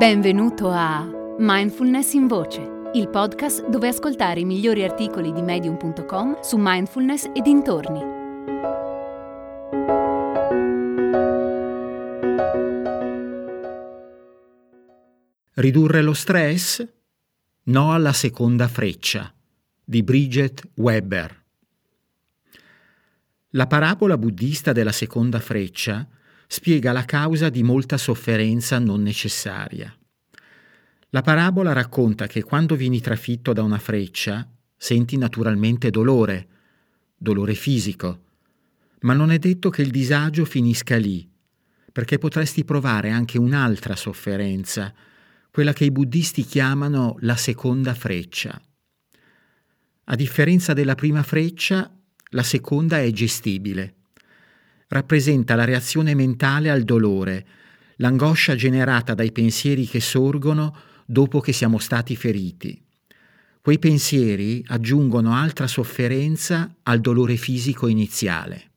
Benvenuto a Mindfulness in Voce, il podcast dove ascoltare i migliori articoli di medium.com su mindfulness e dintorni. Ridurre lo stress? No alla seconda freccia di Bridget Weber. La parabola buddista della seconda freccia spiega la causa di molta sofferenza non necessaria. La parabola racconta che quando vieni trafitto da una freccia senti naturalmente dolore, dolore fisico, ma non è detto che il disagio finisca lì, perché potresti provare anche un'altra sofferenza, quella che i buddisti chiamano la seconda freccia. A differenza della prima freccia, la seconda è gestibile rappresenta la reazione mentale al dolore, l'angoscia generata dai pensieri che sorgono dopo che siamo stati feriti. Quei pensieri aggiungono altra sofferenza al dolore fisico iniziale.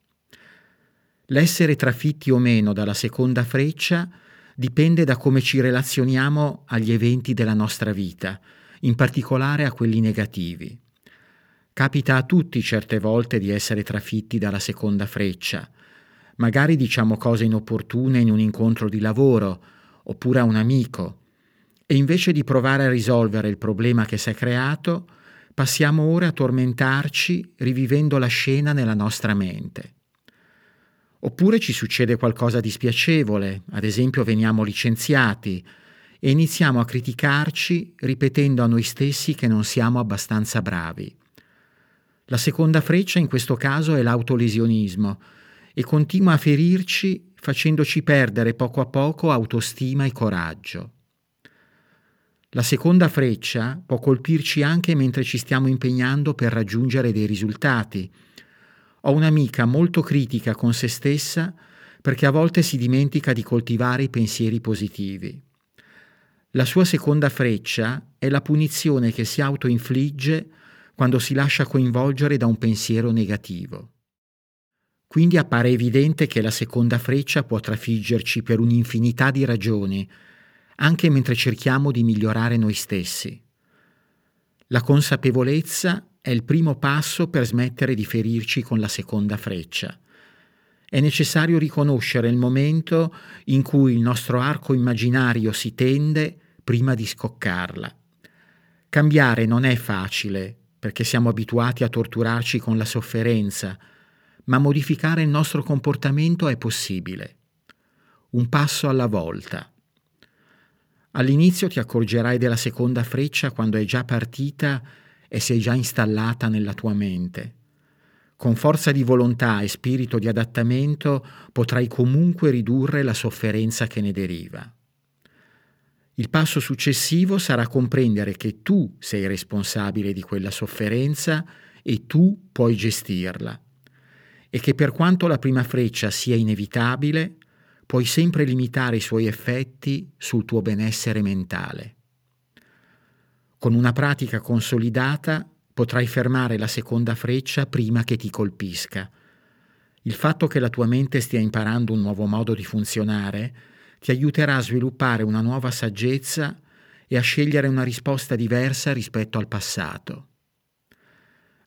L'essere trafitti o meno dalla seconda freccia dipende da come ci relazioniamo agli eventi della nostra vita, in particolare a quelli negativi. Capita a tutti certe volte di essere trafitti dalla seconda freccia, Magari diciamo cose inopportune in un incontro di lavoro oppure a un amico e invece di provare a risolvere il problema che si è creato, passiamo ore a tormentarci rivivendo la scena nella nostra mente. Oppure ci succede qualcosa di spiacevole, ad esempio veniamo licenziati e iniziamo a criticarci ripetendo a noi stessi che non siamo abbastanza bravi. La seconda freccia in questo caso è l'autolesionismo, e continua a ferirci facendoci perdere poco a poco autostima e coraggio. La seconda freccia può colpirci anche mentre ci stiamo impegnando per raggiungere dei risultati. Ho un'amica molto critica con se stessa perché a volte si dimentica di coltivare i pensieri positivi. La sua seconda freccia è la punizione che si autoinfligge quando si lascia coinvolgere da un pensiero negativo. Quindi appare evidente che la seconda freccia può trafiggerci per un'infinità di ragioni, anche mentre cerchiamo di migliorare noi stessi. La consapevolezza è il primo passo per smettere di ferirci con la seconda freccia. È necessario riconoscere il momento in cui il nostro arco immaginario si tende prima di scoccarla. Cambiare non è facile, perché siamo abituati a torturarci con la sofferenza, ma modificare il nostro comportamento è possibile. Un passo alla volta. All'inizio ti accorgerai della seconda freccia quando è già partita e sei già installata nella tua mente. Con forza di volontà e spirito di adattamento potrai comunque ridurre la sofferenza che ne deriva. Il passo successivo sarà comprendere che tu sei responsabile di quella sofferenza e tu puoi gestirla e che per quanto la prima freccia sia inevitabile, puoi sempre limitare i suoi effetti sul tuo benessere mentale. Con una pratica consolidata potrai fermare la seconda freccia prima che ti colpisca. Il fatto che la tua mente stia imparando un nuovo modo di funzionare ti aiuterà a sviluppare una nuova saggezza e a scegliere una risposta diversa rispetto al passato.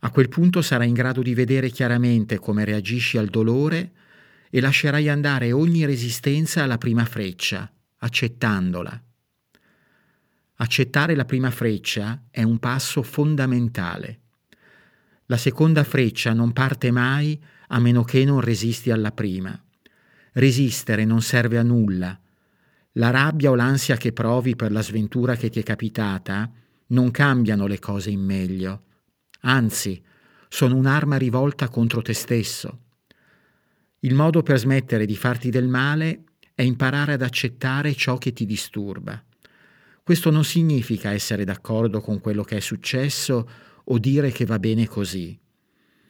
A quel punto sarai in grado di vedere chiaramente come reagisci al dolore e lascerai andare ogni resistenza alla prima freccia, accettandola. Accettare la prima freccia è un passo fondamentale. La seconda freccia non parte mai a meno che non resisti alla prima. Resistere non serve a nulla. La rabbia o l'ansia che provi per la sventura che ti è capitata non cambiano le cose in meglio anzi, sono un'arma rivolta contro te stesso. Il modo per smettere di farti del male è imparare ad accettare ciò che ti disturba. Questo non significa essere d'accordo con quello che è successo o dire che va bene così.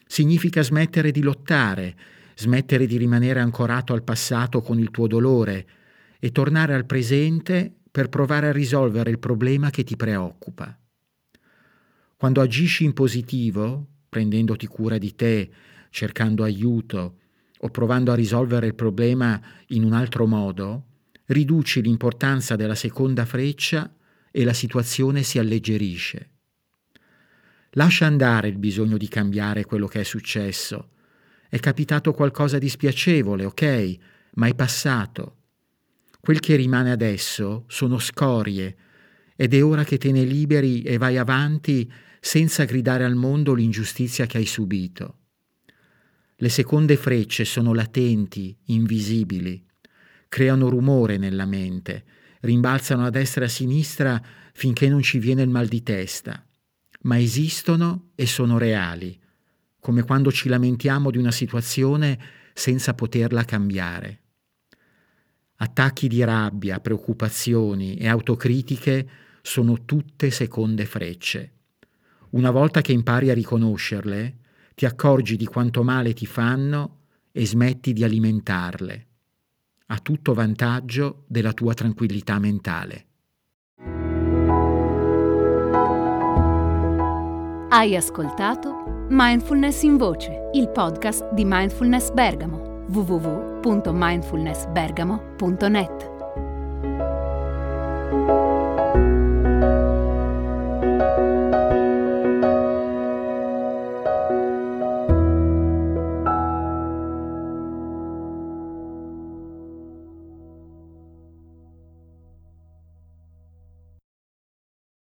Significa smettere di lottare, smettere di rimanere ancorato al passato con il tuo dolore e tornare al presente per provare a risolvere il problema che ti preoccupa. Quando agisci in positivo, prendendoti cura di te, cercando aiuto o provando a risolvere il problema in un altro modo, riduci l'importanza della seconda freccia e la situazione si alleggerisce. Lascia andare il bisogno di cambiare quello che è successo. È capitato qualcosa di spiacevole, ok, ma è passato. Quel che rimane adesso sono scorie ed è ora che te ne liberi e vai avanti senza gridare al mondo l'ingiustizia che hai subito. Le seconde frecce sono latenti, invisibili, creano rumore nella mente, rimbalzano a destra e a sinistra finché non ci viene il mal di testa, ma esistono e sono reali, come quando ci lamentiamo di una situazione senza poterla cambiare. Attacchi di rabbia, preoccupazioni e autocritiche sono tutte seconde frecce. Una volta che impari a riconoscerle, ti accorgi di quanto male ti fanno e smetti di alimentarle, a tutto vantaggio della tua tranquillità mentale. Hai ascoltato Mindfulness in Voce, il podcast di Mindfulness Bergamo, www.mindfulnessbergamo.net.